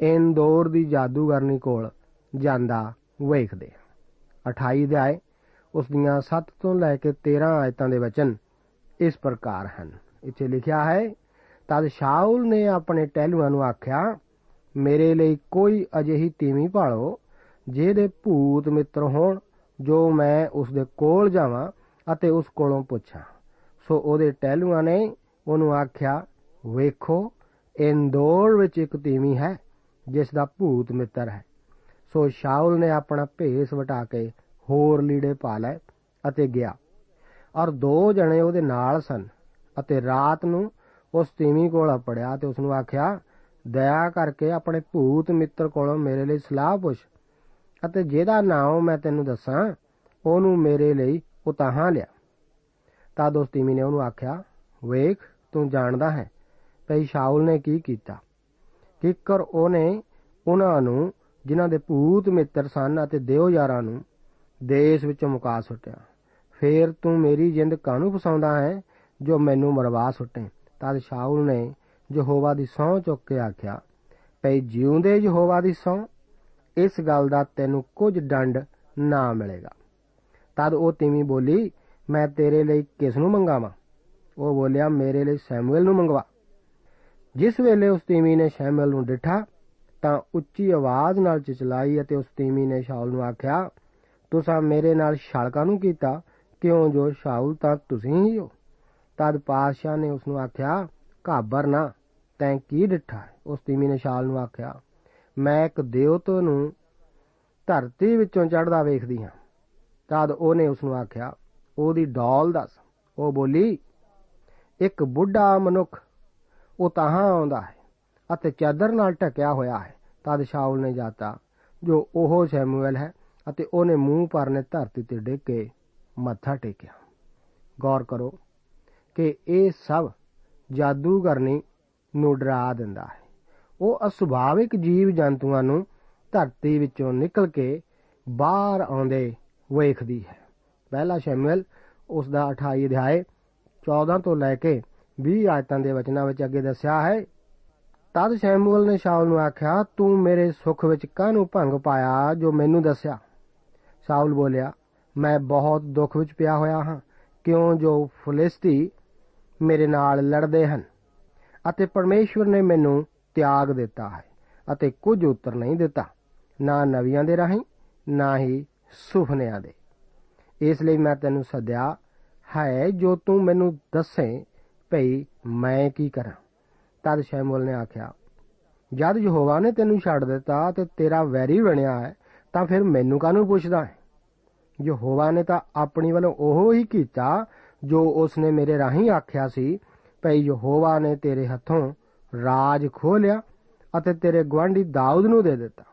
ਇੰਦੋਰ ਦੀ ਜਾਦੂਗਰਨੀ ਕੋਲ ਜਾਂਦਾ ਵੇਖਦੇ ਹਾਂ। 28 ਅਧਿਆਏ, ਉਸ ਦੀਆਂ 7 ਤੋਂ ਲੈ ਕੇ 13 ਆਇਤਾਂ ਦੇ ਵਚਨ ਇਸ ਪ੍ਰਕਾਰ ਹਨ। ਇੱਥੇ ਲਿਖਿਆ ਹੈ, ਤਦ ਸ਼ਾਉਲ ਨੇ ਆਪਣੇ ਟਹਿਲੂਆਂ ਨੂੰ ਆਖਿਆ, ਮੇਰੇ ਲਈ ਕੋਈ ਅਜਿਹੀ ਤੀਵੀਂ ਭਾਲੋ ਜਿਹਦੇ ਭੂਤ ਮਿੱਤਰ ਹੋਣ, ਜੋ ਮੈਂ ਉਸ ਦੇ ਕੋਲ ਜਾਵਾਂ ਅਤੇ ਉਸ ਕੋਲੋਂ ਪੁੱਛਾਂ। ਸੋ ਉਹਦੇ ਟਹਿਲੂਆਂ ਨੇ ਉਹਨੂੰ ਆਖਿਆ, ਵੇਖੋ ਇੰਦੋਰ ਵਿੱਚ ਇੱਕ ਤੀਵੀਂ ਹੈ, ਜਿਸ ਦਾ ਭੂਤ ਮਿੱਤਰ ਹੈ। ਸੋ ਸ਼ਾਉਲ ਨੇ ਆਪਣਾ ਭੇਸ ਵਟਾ ਕੇ ਹੋਰ ਲੀੜੇ ਪਾ ਲਏ ਅਤੇ ਗਿਆ। ਔਰ ਦੋ ਜਣੇ ਉਹਦੇ ਨਾਲ ਸਨ ਅਤੇ ਰਾਤ ਨੂੰ ਉਸ ਤੀਵੀਂ ਕੋਲ ਪੜਿਆ ਤੇ ਉਸ ਨੂੰ ਆਖਿਆ, ਦਇਆ ਕਰਕੇ ਆਪਣੇ ਭੂਤ ਮਿੱਤਰ ਕੋਲੋਂ ਮੇਰੇ ਲਈ ਸਲਾਹ ਪੁੱਛ। ਅਤੇ ਜਿਹਦਾ ਨਾਮ ਮੈਂ ਤੈਨੂੰ ਦੱਸਾਂ, ਉਹਨੂੰ ਮੇਰੇ ਲਈ ਉਤਾਹਾਂ ਲਿਆ। ਤਾਂ ਦੋਸਤ ਤੀਵੀਂ ਨੇ ਉਹਨੂੰ ਆਖਿਆ, ਵੇਖ, ਤੂੰ ਜਾਣਦਾ ਹੈ ਭਈ ਸ਼ਾਉਲ ਨੇ ਕੀ ਕੀਤਾ। ਕਿਕਰ ਉਹਨੇ ਉਹਨਾਂ ਨੂੰ, ਜਿਨ੍ਹਾਂ ਦੇ ਭੂਤ ਮਿੱਤਰ ਸਨ ਅਤੇ ਦੇਵ ਯਾਰਾਂ ਨੂੰ, ਦੇਸ਼ ਵਿੱਚੋਂ ਮੁਕਾ ਸੁੱਟਿਆ। ਫੇਰ ਤੂੰ ਮੇਰੀ ਜਿੰਦ ਕਾਹਨੂੰ ਫਸਾਉਂਦਾ ਹੈ, ਜੋ ਮੈਨੂੰ ਮਰਵਾ ਸੁੱਟੇ? ਤਦ ਸ਼ਾਉਲ ਨੇ ਯਹੋਵਾ ਦੀ ਸਹੁੰ ਚੁੱਕ ਕੇ ਆਖਿਆ, ਭਈ ਜਿਉਂਦੇ ਯਹੋਵਾ ਦੀ ਸਹੁੰ? ਇਸ ਗੱਲ ਦਾ ਤੈਨੂੰ ਕੁਝ ਦੰਡ ਨਾ ਮਿਲੇਗਾ। ਤਦ ਉਹ ਤੀਵੀਂ ਬੋਲੀ, ਮੈਂ ਤੇਰੇ ਲਈ ਕਿਸ ਨੂੰ ਮੰਗਾਵਾਂ? ਉਹ ਬੋਲਿਆ, ਮੇਰੇ ਲਈ ਸੈਮੂਅਲ ਨੂੰ ਮੰਗਵਾ। ਜਿਸ ਵੇਲੇ ਉਸ ਤੀਵੀਂ ਨੇ ਸ਼ੈਮੂਅਲ ਨੂੰ ਡਿਠਾ, ਤਾਂ ਉੱਚੀ ਆਵਾਜ਼ ਨਾਲ ਚਿਚਲਾਈ ਅਤੇ ਉਸ ਤੀਵੀਂ ਨੇ ਸ਼ਾਉਲ ਨੂੰ ਆਖਿਆ, ਤੁਸੀਂ ਮੇਰੇ ਨਾਲ ਛਲਕਾ ਨੂੰ ਕੀਤਾ? ਕਿਉਂ ਜੋ ਸ਼ਾਉਲ ਤਾਂ ਤੁਸੀਂ ਹੀ ਹੋ? ਤਦ ਪਾਤਸ਼ਾਹ ਨੇ ਉਸ ਨੂੰ ਆਖਿਆ, ਘਾਬਰ ਨਾ, ਤੈਂ ਕੀ ਡਿਠਾ? ਉਸ ਤੀਵੀਂ ਨੇ ਸ਼ਾਲ ਨੂੰ ਆਖਿਆ ਮੈਂ ਇੱਕ ਦੇਵਤ ਨੂੰ ਧਰਤੀ ਵਿੱਚੋਂ ਚੜਦਾ ਵੇਖਦੀ ਹਾਂ। ਤਦ ਉਹਨੇ ਉਸ ਨੂੰ ਆਖਿਆ, ਉਹਦੀ ਡੌਲ ਦੱਸ। ਉਹ ਬੋਲੀ, ਇੱਕ ਬੁੱਢਾ ਮਨੁੱਖ, ਉਹ ਤਾਹਾਂ ਆਉਂਦਾ ਹੈ ਅਤੇ ਚਾਦਰ ਨਾਲ ਢਕਿਆ ਹੋਇਆ ਹੈ। ਤਦ ਸ਼ਾਉਲ ਨੇ ਜਾਤਾ, ਜੋ ਉਹ ਸ਼ੈਮੂਅਲ ਹੈ ਅਤੇ ਉਹਨੇ ਮੂੰਹ ਪਰਨੇ ਧਰਤੀ ਤੇ ਡਿੱਗ ਕੇ ਮੱਥਾ ਟੇਕਿਆ। ਗੌਰ ਕਰੋ ਕਿ ਇਹ ਸਭ ਜਾਦੂਗਰਨੀ ਨੂੰ ਡਰਾ ਦਿੰਦਾ ਹੈ। ਉਹ ਅਸੁਭਾਵਿਕ ਜੀਵ ਜੰਤੂਆਂ ਨੂੰ ਧਰਤੀ ਵਿੱਚੋਂ ਨਿਕਲ ਕੇ ਬਾਹਰ ਆਉਂਦੇ ਵੇਖਦੀ ਹੈ। ਪਹਿਲਾ ਸ਼ੈਮੂਅਲ ਉਸ ਦਾ 28 ਅਧਿਆਏ 14 ਤੋਂ ਲੈ ਕੇ 20 ਆਇਤਾਂ ਦੇ ਵਚਨਾਂ ਵਿੱਚ ਅੱਗੇ ਦੱਸਿਆ ਹੈ, ਤਦ ਸ਼ੈਮੂਅਲ ਨੇ ਸ਼ਾਉਲ ਨੂੰ ਆਖਿਆ, ਤੂੰ ਮੇਰੇ ਸੁੱਖ ਵਿੱਚ ਕਾਹਨੂੰ ਭੰਗ ਪਾਇਆ? ਜੋ ਮੈਨੂੰ ਦੱਸਿਆ। ਸ਼ਾਉਲ ਬੋਲਿਆ, ਮੈਂ ਬਹੁਤ ਦੁੱਖ ਵਿੱਚ ਪਿਆ ਹੋਇਆ ਹਾਂ, ਕਿਉਂ ਜੋ ਫਲਿਸਤੀ ਮੇਰੇ ਨਾਲ ਲੜਦੇ ਹਨ ਅਤੇ ਪਰਮੇਸ਼ਵਰ ਨੇ ਮੈਨੂੰ ਤਿਆਗ ਦਿੱਤਾ ਹੈ ਅਤੇ ਕੁਝ ਉੱਤਰ ਨਹੀਂ ਦਿੱਤਾ। ਨਾ ਨਵੀਆਂ ਦੇ ਰਾਹੀਂ, ਨਾ ਹੀ ਸੁਪਨਿਆਂ ਦੇ। ਇਸ ਲਈ ਮੈਂ ਤੈਨੂੰ ਸੱਦਿਆ ਹੈ ਜੋ ਤੂੰ ਮੈਨੂੰ ਦੱਸੇ, ਭਈ ਮੈਂ ਕੀ ਕਰਾਂ? ਤਦ ਸ਼ੈਮੂਅਲ ਨੇ ਆਖਿਆ, ਜਦ ਯਹੋਵਾ ਨੇ ਤੈਨੂੰ ਛੱਡ ਦਿੱਤਾ ਤੇ ਤੇਰਾ ਵੈਰੀ ਬਣਿਆ ਹੈ, ਤਾਂ ਫਿਰ ਮੈਨੂੰ ਕਾਹਨੂੰ ਪੁੱਛਦਾ ਹੈ? ਯਹੋਵਾ ਨੇ ਤਾਂ ਆਪਣੀ ਵੱਲੋਂ ਉਹ ਹੀ ਕੀਤਾ ਜੋ ਉਸਨੇ ਮੇਰੇ ਰਾਹੀਂ ਆਖਿਆ ਸੀ, ਭਈ ਯਹੋਵਾ ਨੇ ਤੇਰੇ ਹੱਥੋਂ ਰਾਜ ਖੋ ਲਿਆ ਅਤੇ ਤੇਰੇ ਗਵਾਂਢੀ ਦਾਊਦ ਨੂੰ ਦੇ ਦਿੱਤਾ।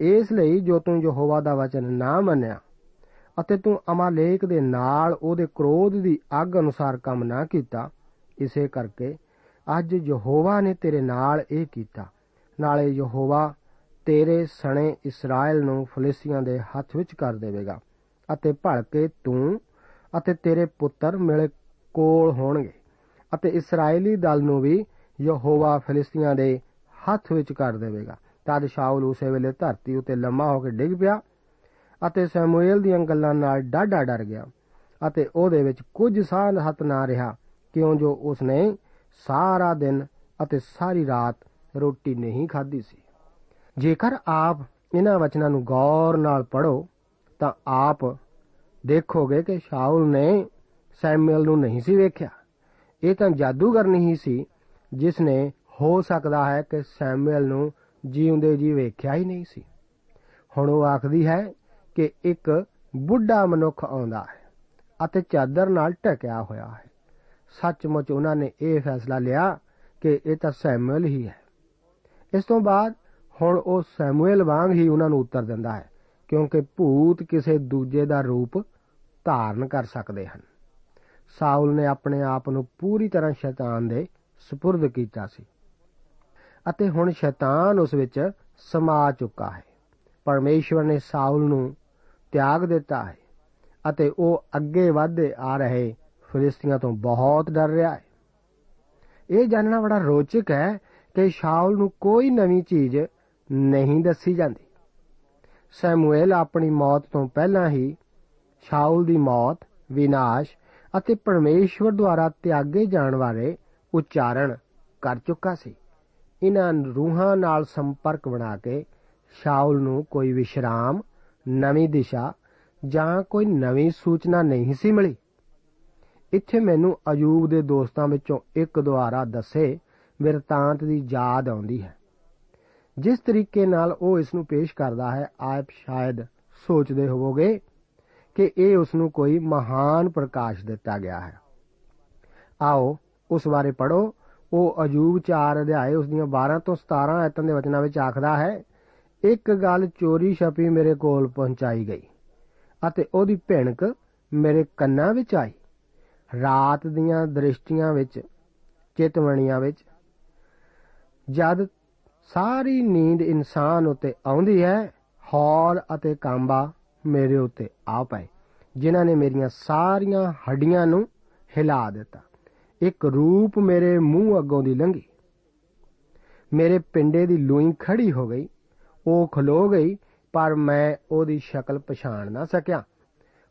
ਇਸ ਲਈ ਜੋ ਤੂੰ ਯਹੋਵਾ ਦਾ ਵਚਨ ਨਾ ਮੰਨਿਆ ਅਤੇ ਤੂੰ ਅਮਾਲੇਕ ਦੇ ਨਾਲ ਉਹਦੇ ਕ੍ਰੋਧ ਦੀ ਅੱਗ ਅਨੁਸਾਰ ਕੰਮ ਨਾ ਕੀਤਾ, ਇਸੇ ਕਰਕੇ ਅੱਜ ਯਹੋਵਾ ਨੇ ਤੇਰੇ ਨਾਲ ਇਹ ਕੀਤਾ। ਨਾਲੇ ਯਹੋਵਾ ਤੇਰੇ ਸਣੇ ਇਸਰਾਇਲ ਨੂੰ ਫਲਿਸਤੀਆਂ ਦੇ ਹੱਥ ਵਿੱਚ ਕਰ ਦੇਵੇਗਾ ਅਤੇ ਭਲਕੇ ਤੂੰ ਅਤੇ ਤੇਰੇ ਪੁੱਤਰ ਮਿਲ ਕੋਲ ਹੋਣਗੇ ਅਤੇ ਇਸرائیਲੀ ਦਲ ਨੂੰ ਵੀ ਯਹੋਵਾ ਫਿਲਿਸਤੀਆਂ ਦੇ ਹੱਥ ਵਿੱਚ ਕਰ ਦੇਵੇਗਾ। ਤਦ ਸ਼ਾਉਲ ਉਸੇ ਵੇਲੇ ਧਰਤੀ ਉੱਤੇ ਲੰਮਾ ਹੋ ਕੇ ਡਿੱਗ ਪਿਆ ਅਤੇ ਸਮੂਏਲ ਦੀਆਂ ਗੱਲਾਂ ਨਾਲ ਡਾਢਾ ਡਰ ਗਿਆ ਅਤੇ ਉਹਦੇ ਵਿੱਚ ਕੁਝ ਸਾਹ ਹੱਤ ਨਾ ਰਿਹਾ, ਕਿਉਂ ਜੋ ਉਸਨੇ ਸਾਰਾ ਦਿਨ ਅਤੇ ਸਾਰੀ ਰਾਤ ਰੋਟੀ ਨਹੀਂ ਖਾਧੀ ਸੀ। ਜੇਕਰ ਆਪ ਇਹਨਾਂ ਵਚਨਾਂ ਨੂੰ ਗੌਰ ਨਾਲ ਪੜੋ ਤਾਂ ਆਪ ਦੇਖੋਗੇ ਕਿ ਸ਼ਾਉਲ ਨੇ ਸੈਮੂਅਲ ਨੂੰ ਨਹੀਂ ਸੀ ਵੇਖਿਆ। ਇਹ ਤਾਂ ਜਾਦੂਗਰ ਨਹੀਂ ਸੀ ਜਿਸ ਨੇ ਹੋ ਸਕਦਾ ਹੈ ਕਿ ਸੈਮੂਅਲ ਨੂੰ ਜੀਉਂਦੇ ਜੀ ਵੇਖਿਆ ਹੀ ਨਹੀਂ ਸੀ। ਹੁਣ ਉਹ ਆਖਦੀ ਹੈ ਕਿ ਇੱਕ ਬੁੱਢਾ ਮਨੁੱਖ ਆਉਂਦਾ ਹੈ ਅਤੇ ਚਾਦਰ ਨਾਲ ਢਕਿਆ ਹੋਇਆ ਹੈ। ਸੱਚਮੁੱਚ ਉਹਨਾਂ ਨੇ ਇਹ ਫੈਸਲਾ ਲਿਆ ਕਿ ਇਹ ਤਾਂ ਸੈਮੂਅਲ ਹੀ ਹੈ। ਇਸ ਤੋਂ ਬਾਅਦ ਹੁਣ ਉਹ ਸੈਮੂਅਲ ਵਾਂਗ ਹੀ ਉਹਨਾਂ ਨੂੰ ਉੱਤਰ ਦਿੰਦਾ ਹੈ, ਕਿਉਂਕਿ ਭੂਤ ਕਿਸੇ ਦੂਜੇ ਦਾ ਰੂਪ ਧਾਰਨ ਕਰ ਸਕਦੇ ਹਨ। ਸਾਊਲ ਨੇ ਆਪਣੇ ਆਪ ਨੂੰ ਪੂਰੀ ਤਰ੍ਹਾਂ ਸ਼ੈਤਾਨ ਦੇ سپرد ਕੀਤਾ ਸੀ ਅਤੇ ਹੁਣ ਸ਼ੈਤਾਨ ਉਸ ਵਿੱਚ ਸਮਾ ਚੁੱਕਾ ਹੈ ਪਰਮੇਸ਼ਵਰ ਨੇ ਸਾਊਲ ਨੂੰ ਤਿਆਗ ਦਿੱਤਾ ਹੈ ਅਤੇ ਉਹ ਅੱਗੇ ਵਧਦੇ ਆ ਰਹੇ ਫਿਲਿਸਤੀਆਂ ਤੋਂ ਬਹੁਤ ਡਰ ਰਿਹਾ ਹੈ ਇਹ ਜਾਣਨਾ ਬੜਾ ਰੋਚਕ ਹੈ ਕਿ ਸ਼ਾਉਲ ਨੂੰ ਕੋਈ ਨਵੀਂ ਚੀਜ਼ ਨਹੀਂ ਦੱਸੀ ਜਾਂਦੀ ਸੈਮੂਅਲ ਆਪਣੀ ਮੌਤ ਤੋਂ ਪਹਿਲਾਂ ਹੀ ਸ਼ਾਉਲ ਦੀ ਮੌਤ ਵਿਨਾਸ਼ ਅਤੇ ਪਰਮੇਸ਼ਵਰ ਦੁਆਰਾ ਤਿਆਗੇ ਜਾਣ ਬਾਰੇ ਉਚਾਰਨ ਕਰ ਚੁੱਕਾ ਸੀ। ਇਹਨਾਂ ਰੂਹਾਂ ਨਾਲ ਸੰਪਰਕ ਬਣਾ ਕੇ ਸ਼ਾਉਲ ਨੂੰ ਕੋਈ ਵਿਸ਼ਰਾਮ, ਨਵੀਂ ਦਿਸ਼ਾ ਜਾਂ ਕੋਈ ਨਵੀਂ ਸੂਚਨਾ ਨਹੀਂ ਸੀ ਮਿਲੀ। ਇੱਥੇ ਮੈਨੂੰ ਅਯੂਬ ਦੇ ਦੋਸਤਾਂ ਵਿੱਚੋਂ ਇੱਕ ਦੁਆਰਾ ਦੱਸੇ ਵਿਰਤਾਂਤ ਦੀ ਯਾਦ ਆਉਂਦੀ ਹੈ। ਜਿਸ ਤਰੀਕੇ ਨਾਲ ਉਹ ਇਸ ਨੂੰ ਪੇਸ਼ ਕਰਦਾ ਹੈ, ਆਪ ਸ਼ਾਇਦ ਸੋਚਦੇ ਹੋਵੋਗੇ ਕਿ ਇਹ ਉਸ ਨੂੰ ਕੋਈ ਮਹਾਨ ਪ੍ਰਕਾਸ਼ ਦਿੱਤਾ ਗਿਆ ਹੈ। ਆਓ ਉਸ ਬਾਰੇ ਪੜੋ ਉਹ ਅਜੂਬ 4 ਅਧਿਆਏ ਉਸ ਦੀਆਂ 12 ਤੋਂ 17 ਆਇਤਾਂ ਦੇ ਵਚਨਾਂ ਵਿੱਚ ਆਖਦਾ ਹੈ, ਇੱਕ ਗੱਲ ਚੋਰੀ ਛਪੀ ਮੇਰੇ ਕੋਲ ਪਹੁੰਚਾਈ ਗਈ ਅਤੇ ਉਹਦੀ ਭਿਣਕ ਮੇਰੇ ਕੰਨਾਂ ਵਿੱਚ ਆਈ। ਰਾਤ ਦੀਆਂ ਦ੍ਰਿਸ਼ਟੀਆਂ ਵਿੱਚ, ਚੇਤਵਣੀਆਂ ਵਿੱਚ, ਜਦ ਸਾਰੀ ਨੀਂਦ ਇਨਸਾਨ ਉਤੇ ਆਉਂਦੀ ਹੈ, ਹੌਲ ਅਤੇ ਕਾਂਬਾ ਮੇਰੇ ਉਤੇ ਆ ਪਏ, ਜਿਨ੍ਹਾਂ ਨੇ ਮੇਰੀਆਂ ਸਾਰੀਆਂ ਹੱਡੀਆਂ ਨੂੰ ਹਿਲਾ ਦਿੱਤਾ। ਇੱਕ ਰੂਪ ਮੇਰੇ ਮੂੰਹ ਅੱਗੋਂ ਦੀ ਲੰਘੀ। ਮੇਰੇ ਪਿੰਡੇ ਦੀ ਲੂਈ ਖੜੀ ਹੋ ਗਈ। ਉਹ ਖਲੋ ਗਈ, ਪਰ ਮੈਂ ਉਹਦੀ ਸ਼ਕਲ ਪਛਾਣ ਨਾ ਸਕਿਆ।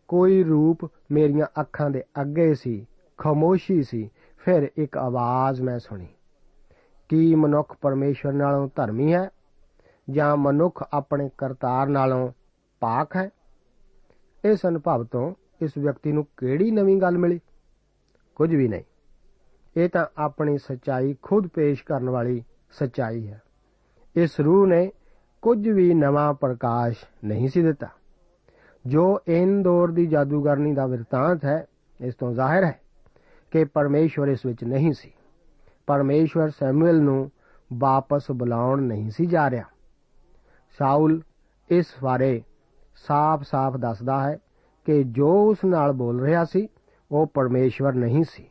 ਕੋਈ ਰੂਪ ਮੇਰੀਆਂ ਅੱਖਾਂ ਦੇ ਅੱਗੇ ਸੀ, ਖਾਮੋਸ਼ੀ ਸੀ, ਫਿਰ ਇੱਕ ਆਵਾਜ਼ ਮੈਂ ਸੁਣੀ। ਕੀ ਮਨੁੱਖ ਪਰਮੇਸ਼ਵਰ ਨਾਲੋਂ ਧਰਮੀ ਹੈ? ਜਾਂ ਮਨੁੱਖ ਆਪਣੇ ਕਰਤਾਰ ਨਾਲੋਂ ਪਾਕ ਹੈ? ਇਸ ਅਨੁਭਵ ਤੋਂ ਇਸ ਵਿਅਕਤੀ ਨੂੰ ਕਿਹੜੀ ਨਵੀਂ ਗੱਲ ਮਿਲੀ? ਕੁਝ ਵੀ ਨਹੀਂ। ਇਹ ਤਾਂ ਆਪਣੀ ਸੱਚਾਈ ਖੁਦ ਪੇਸ਼ ਕਰਨ ਵਾਲੀ ਸੱਚਾਈ ਹੈ। ਇਸ ਰੂਹ ਨੇ ਕੁਝ ਵੀ ਨਵਾਂ ਪ੍ਰਕਾਸ਼ ਨਹੀਂ ਸੀ ਦਿੱਤਾ। ਜੋ ਇੰਦੋਰ ਦੀ ਜਾਦੂਗਰਨੀ ਦਾ ਵਿਰਤਾਂਤ ਹੈ, ਇਸ ਤੋਂ ਜ਼ਾਹਿਰ ਹੈ ਕਿ ਪਰਮੇਸ਼ਵਰ ਇਸ ਵਿੱਚ ਨਹੀਂ ਸੀ। ਪਰਮੇਸ਼ਵਰ ਸੈਮੂਅਲ ਨੂੰ ਵਾਪਸ ਬੁਲਾਉਣ ਨਹੀਂ ਸੀ ਜਾ ਰਿਹਾ। ਸ਼ਾਉਲ ਇਸ ਬਾਰੇ ਸਾਫ਼-ਸਾਫ਼ ਦੱਸਦਾ ਹੈ ਕਿ ਜੋ ਉਸ ਨਾਲ ਬੋਲ ਰਿਹਾ ਸੀ, ਉਹ ਪਰਮੇਸ਼ਵਰ ਨਹੀਂ ਸੀ।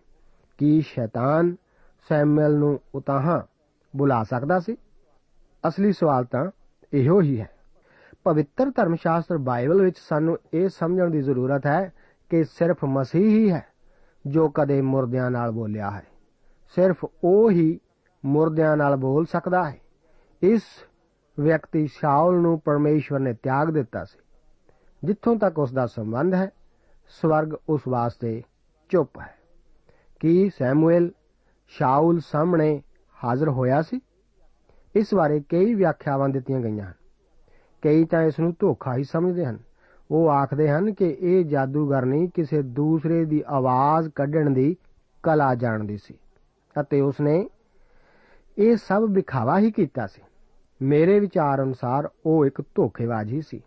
ਕੀ ਸ਼ੈਤਾਨ ਸੈਮੂਅਲ ਨੂੰ ਉਤਾਹਾਂ ਬੁਲਾ ਸਕਦਾ ਸੀ? ਅਸਲੀ ਸਵਾਲ ਤਾਂ ਇਹੋ ਹੀ ਹੈ। ਪਵਿੱਤਰ ਧਰਮ ਸ਼ਾਸਤਰ ਬਾਈਬਲ ਵਿੱਚ ਸਾਨੂੰ ਇਹ ਸਮਝਣ ਦੀ ਜ਼ਰੂਰਤ ਹੈ ਕਿ ਸਿਰਫ ਮਸੀਹ ਹੀ ਹੈ ਜੋ ਕਦੇ ਮੁਰਦਿਆਂ ਨਾਲ ਬੋਲਿਆ ਹੈ। ਸਿਰਫ ਉਹ ਹੀ ਮੁਰਦਿਆਂ ਨਾਲ ਬੋਲ ਸਕਦਾ ਹੈ। ਇਸ ਵਿਅਕਤੀ ਸ਼ਾਉਲ ਨੂੰ ਪਰਮੇਸ਼ਵਰ ਨੇ ਤਿਆਗ ਦਿੱਤਾ ਸੀ। ਜਿੱਥੋਂ ਤੱਕ ਉਸ ਦਾ ਸੰਬੰਧ ਹੈ, ਸਵਰਗ ਉਸ ਵਾਸਤੇ ਚੁੱਪ ਹੈ। ਕੀ ਸੈਮੂਅਲ ਸ਼ਾਉਲ ਸਾਹਮਣੇ ਹਾਜ਼ਰ ਹੋਇਆ ਸੀ? ਇਸ ਬਾਰੇ ਕਈ ਵਿਆਖਿਆਵਾਂ ਦਿੱਤੀਆਂ ਗਈਆਂ ਹਨ। ਕਈ ਤਾਂ ਇਸ ਨੂੰ ਧੋਖਾ ਹੀ ਸਮਝਦੇ ਹਨ। ਉਹ ਆਖਦੇ ਹਨ ਕਿ ਇਹ ਜਾਦੂਗਰਨੀ ਕਿਸੇ ਦੂਸਰੇ ਦੀ ਆਵਾਜ਼ ਕੱਢਣ ਦੀ ਕਲਾ ਜਾਣਦੀ ਸੀ। ਅਤੇ ਉਸਨੇ ਇਹ ਸਭ ਵਿਖਾਵਾ ਹੀ ਕੀਤਾ ਸੀ। ਮੇਰੇ ਵਿਚਾਰ ਅਨੁਸਾਰ ਉਹ ਇੱਕ ਧੋਖੇਬਾਜ਼ ਹੀ ਸੀ।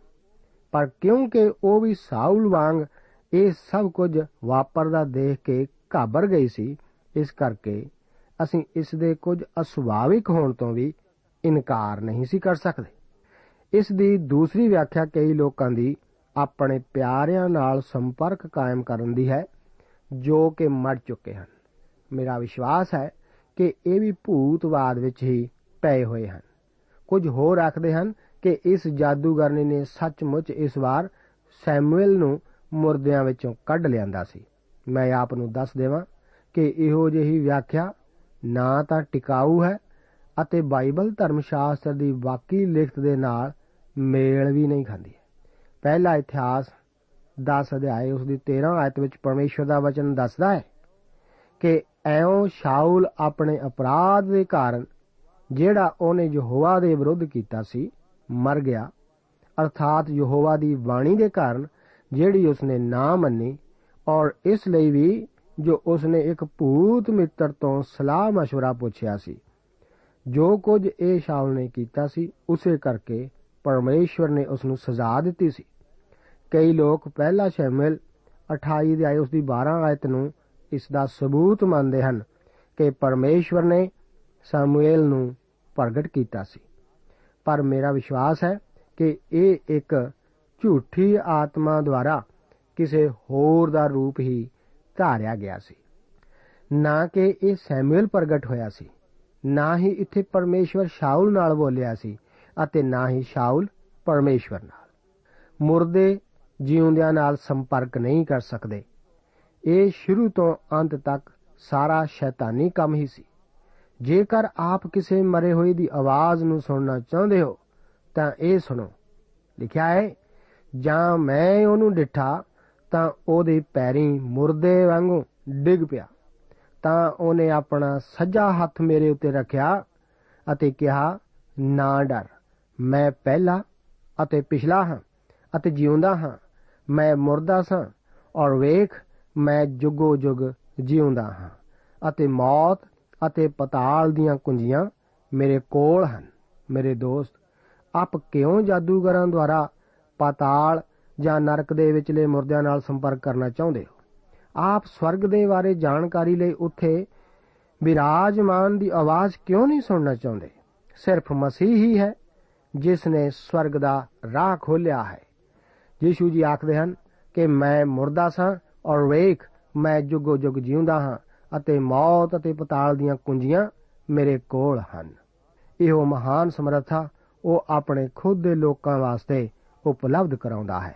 ਪਰ ਕਿਉਂਕਿ ਉਹ ਵੀ ਸਾਊਲ ਵਾਂਗ ਇਹ ਸਭ ਕੁਝ ਵਾਪਰਦਾ ਦੇਖ ਕੇ ਘਾਬਰ ਗਈ ਸੀ, ਇਸ ਕਰਕੇ ਅਸੀਂ ਇਸ ਦੇ ਕੁਝ ਅਸੁਭਾਵਿਕ ਹੋਣ ਤੋਂ ਵੀ ਇਨਕਾਰ ਨਹੀਂ ਸੀ ਕਰ ਸਕਦੇ। ਇਸ ਦੀ ਦੂਸਰੀ ਵਿਆਖਿਆ ਕਈ ਲੋਕਾਂ ਦੀ ਆਪਣੇ ਪਿਆਰਿਆਂ ਨਾਲ ਸੰਪਰਕ ਕਾਇਮ ਕਰਨ ਦੀ ਹੈ, ਜੋ ਕਿ ਮਰ ਚੁੱਕੇ ਹਨ। ਮੇਰਾ ਵਿਸ਼ਵਾਸ ਹੈ ਕਿ ਇਹ ਵੀ ਭੂਤਵਾਦ ਵਿੱਚ ਹੀ ਪਏ ਹੋਏ ਹਨ। ਕੁਝ ਹੋਰ ਆਖਦੇ ਹਨ ਕਿ ਇਸ ਜਾਦੂਗਰਨੀ ਨੇ ਸੱਚਮੁੱਚ ਇਸ ਵਾਰ ਸੈਮੂਅਲ ਨੂੰ ਮੁਰਦਿਆਂ ਵਿੱਚੋਂ ਕੱਢ ਲਿਆਂਦਾ ਸੀ। ਮੈਂ ਆਪ ਨੂੰ ਦੱਸ ਦੇਵਾਂ ਕਿ ਇਹੋ ਜਿਹੀ ਵਿਆਖਿਆ ਨਾ ਤਾਂ ਟਿਕਾਊ ਹੈ ਅਤੇ ਬਾਈਬਲ ਧਰਮ ਸ਼ਾਸਤਰ ਦੀ ਵਾਕਈ ਲਿਖਤ ਦੇ ਨਾਲ ਮੇਲ ਵੀ ਨਹੀਂ ਖਾਂਦੀ। ਪਹਿਲਾ ਇਤਿਹਾਸ 10 ਅਧਿਆਏ ਉਸ ਦੀ 13 ਆਇਤ ਵਿੱਚ ਪਰਮੇਸ਼ਵਰ ਦਾ ਵਚਨ ਦੱਸਦਾ ਹੈ ਕਿ ਐਉਂ ਸ਼ਾਉਲ ਆਪਣੇ ਅਪਰਾਧ ਦੇ ਕਾਰਨ ਜਿਹੜਾ ਉਹਨੇ ਯਹੋਵਾ ਦੇ ਵਿਰੁੱਧ ਕੀਤਾ ਸੀ, ਮਰ ਗਿਆ। ਅਰਥਾਤ ਯਹੋਵਾ ਦੀ ਬਾਣੀ ਦੇ ਕਾਰਨ ਜਿਹੜੀ ਉਸਨੇ ਨਾ ਮੰਨੀ ਔਰ ਇਸ ਲਈ ਵੀ ਜੋ ਉਸਨੇ ਇੱਕ ਭੂਤ ਮਿੱਤਰ ਤੋਂ ਸਲਾਹ مشورہ ਪੁੱਛਿਆ ਸੀ ਜੋ ਕੁਝ ਇਹ ਸ਼ਾਉਲ ਨੇ ਕੀਤਾ ਸੀ ਉਸੇ ਕਰਕੇ ਪਰਮੇਸ਼ਵਰ ਨੇ ਉਸ ਨੂੰ ਸਜ਼ਾ ਦਿੱਤੀ ਸੀ ਕਈ ਲੋਕ ਪਹਿਲਾ ਸ਼ਮੂਏਲ 28 ਦੇ ਆਏ ਉਸ ਦੀ 12 ਆਇਤ ਨੂੰ ਇਸ ਦਾ ਸਬੂਤ ਮੰਨਦੇ ਹਨ ਕਿ ਪਰਮੇਸ਼ਵਰ ਨੇ ਸਾਮੂਏਲ ਨੂੰ ਪ੍ਰਗਟ ਕੀਤਾ ਸੀ ਪਰ ਮੇਰਾ ਵਿਸ਼ਵਾਸ ਹੈ ਕਿ ਇਹ ਇੱਕ ਝੂਠੀ ਆਤਮਾ ਦੁਆਰਾ ਕਿਸੇ ਹੋਰ ਦਾ ਰੂਪ ਹੀ ਧਾਰਿਆ ਗਿਆ ਸੀ। ਨਾ ਕਿ ਇਹ ਸੈਮੂਅਲ ਪ੍ਰਗਟ ਹੋਇਆ ਸੀ, ਨਾ ਹੀ ਇੱਥੇ ਪਰਮੇਸ਼ਵਰ ਸ਼ਾਉਲ ਨਾਲ ਬੋਲਿਆ ਸੀ ਅਤੇ ਨਾ ਹੀ ਸ਼ਾਉਲ ਪਰਮੇਸ਼ਵਰ ਨਾਲ। ਮੁਰਦੇ ਜਿਉਂਦਿਆਂ ਨਾਲ ਸੰਪਰਕ ਨਹੀਂ ਕਰ ਸਕਦੇ। ਇਹ ਸ਼ੁਰੂ ਤੋਂ ਅੰਤ ਤੱਕ ਸਾਰਾ ਸ਼ੈਤਾਨੀ ਕੰਮ ਹੀ ਸੀ। ਜੇਕਰ ਆਪ ਕਿਸੇ ਮਰੇ ਹੋਏ ਦੀ ਆਵਾਜ਼ ਨੂੰ ਸੁਣਨਾ ਚਾਹੁੰਦੇ ਹੋ, ਤਾਂ ਇਹ ਸੁਣੋ। ਲਿਖਿਆ ਹੈ, ਜਾਂ ਮੈਂ ਉਹਨੂੰ ਡਿਠਾ ਤਾਂ ਉਹਦੇ ਪੈਰੀਂ ਮੁਰਦੇ ਵਾਂਗੂ ਡਿੱਗ ਪਿਆ। ਤਾਂ ਉਹਨੇ ਆਪਣਾ ਸੱਜਾ ਹੱਥ ਮੇਰੇ ਉੱਤੇ ਰੱਖਿਆ ਅਤੇ ਕਿਹਾ, ਨਾ ਡਰ, ਮੈਂ ਪਹਿਲਾ ਅਤੇ ਪਿਛਲਾ ਹਾਂ ਅਤੇ ਜਿਉਂਦਾ ਹਾਂ। ਮੈਂ ਮੁਰਦਾ ਸਾਂ ਔਰ ਵੇਖ, ਮੈਂ ਜੁਗੋ ਜੁਗ ਜਿਉਂਦਾ ਹਾਂ ਅਤੇ ਮੌਤ ਅਤੇ ਪਤਾਲ ਦੀਆਂ ਕੁੰਜੀਆਂ ਮੇਰੇ ਕੋਲ ਹਨ। ਮੇਰੇ ਦੋਸਤ, ਆਪ ਕਿਉਂ ਜਾਦੂਗਰਾਂ ਦੁਆਰਾ ਪਤਾਲ ਜਾਂ ਨਰਕ ਦੇ ਵਿਚਲੇ ਮੁਰਦਿਆਂ ਨਾਲ ਸੰਪਰਕ ਕਰਨਾ ਚਾਹੁੰਦੇ ਹੋ? ਆਪ ਸਵਰਗ ਦੇ ਬਾਰੇ ਜਾਣਕਾਰੀ ਲਈ ਉੱਥੇ ਵਿਰਾਜਮਾਨ ਦੀ ਆਵਾਜ਼ ਕਿਉਂ ਨਹੀਂ ਸੁਣਨਾ ਚਾਹੁੰਦੇ? ਸਿਰਫ ਮਸੀਹ ਹੀ ਹੈ ਜਿਸ ਨੇ ਸਵਰਗ ਦਾ ਰਾਹ ਖੋਲਿਆ ਹੈ। ਯੀਸ਼ੂ ਜੀ ਆਖਦੇ ਹਨ ਕਿ ਮੈਂ ਮੁਰਦਾ ਸਾਂ ਔਰ ਵੇਖ, ਮੈਂ ਜੁਗੋ ਜੁਗ ਜਿਉਂਦਾ ਹਾਂ ਅਤੇ ਮੌਤ ਅਤੇ ਪਤਾਲ ਦੀਆਂ ਕੁੰਜੀਆਂ ਮੇਰੇ ਕੋਲ ਹਨ। ਇਹੋ ਮਹਾਨ ਸਮਰੱਥਾ ਉਹ ਆਪਣੇ ਖੁਦ ਦੇ ਲੋਕਾਂ ਵਾਸਤੇ ਉਪਲਬਧ ਕਰਾਉਂਦਾ ਹੈ।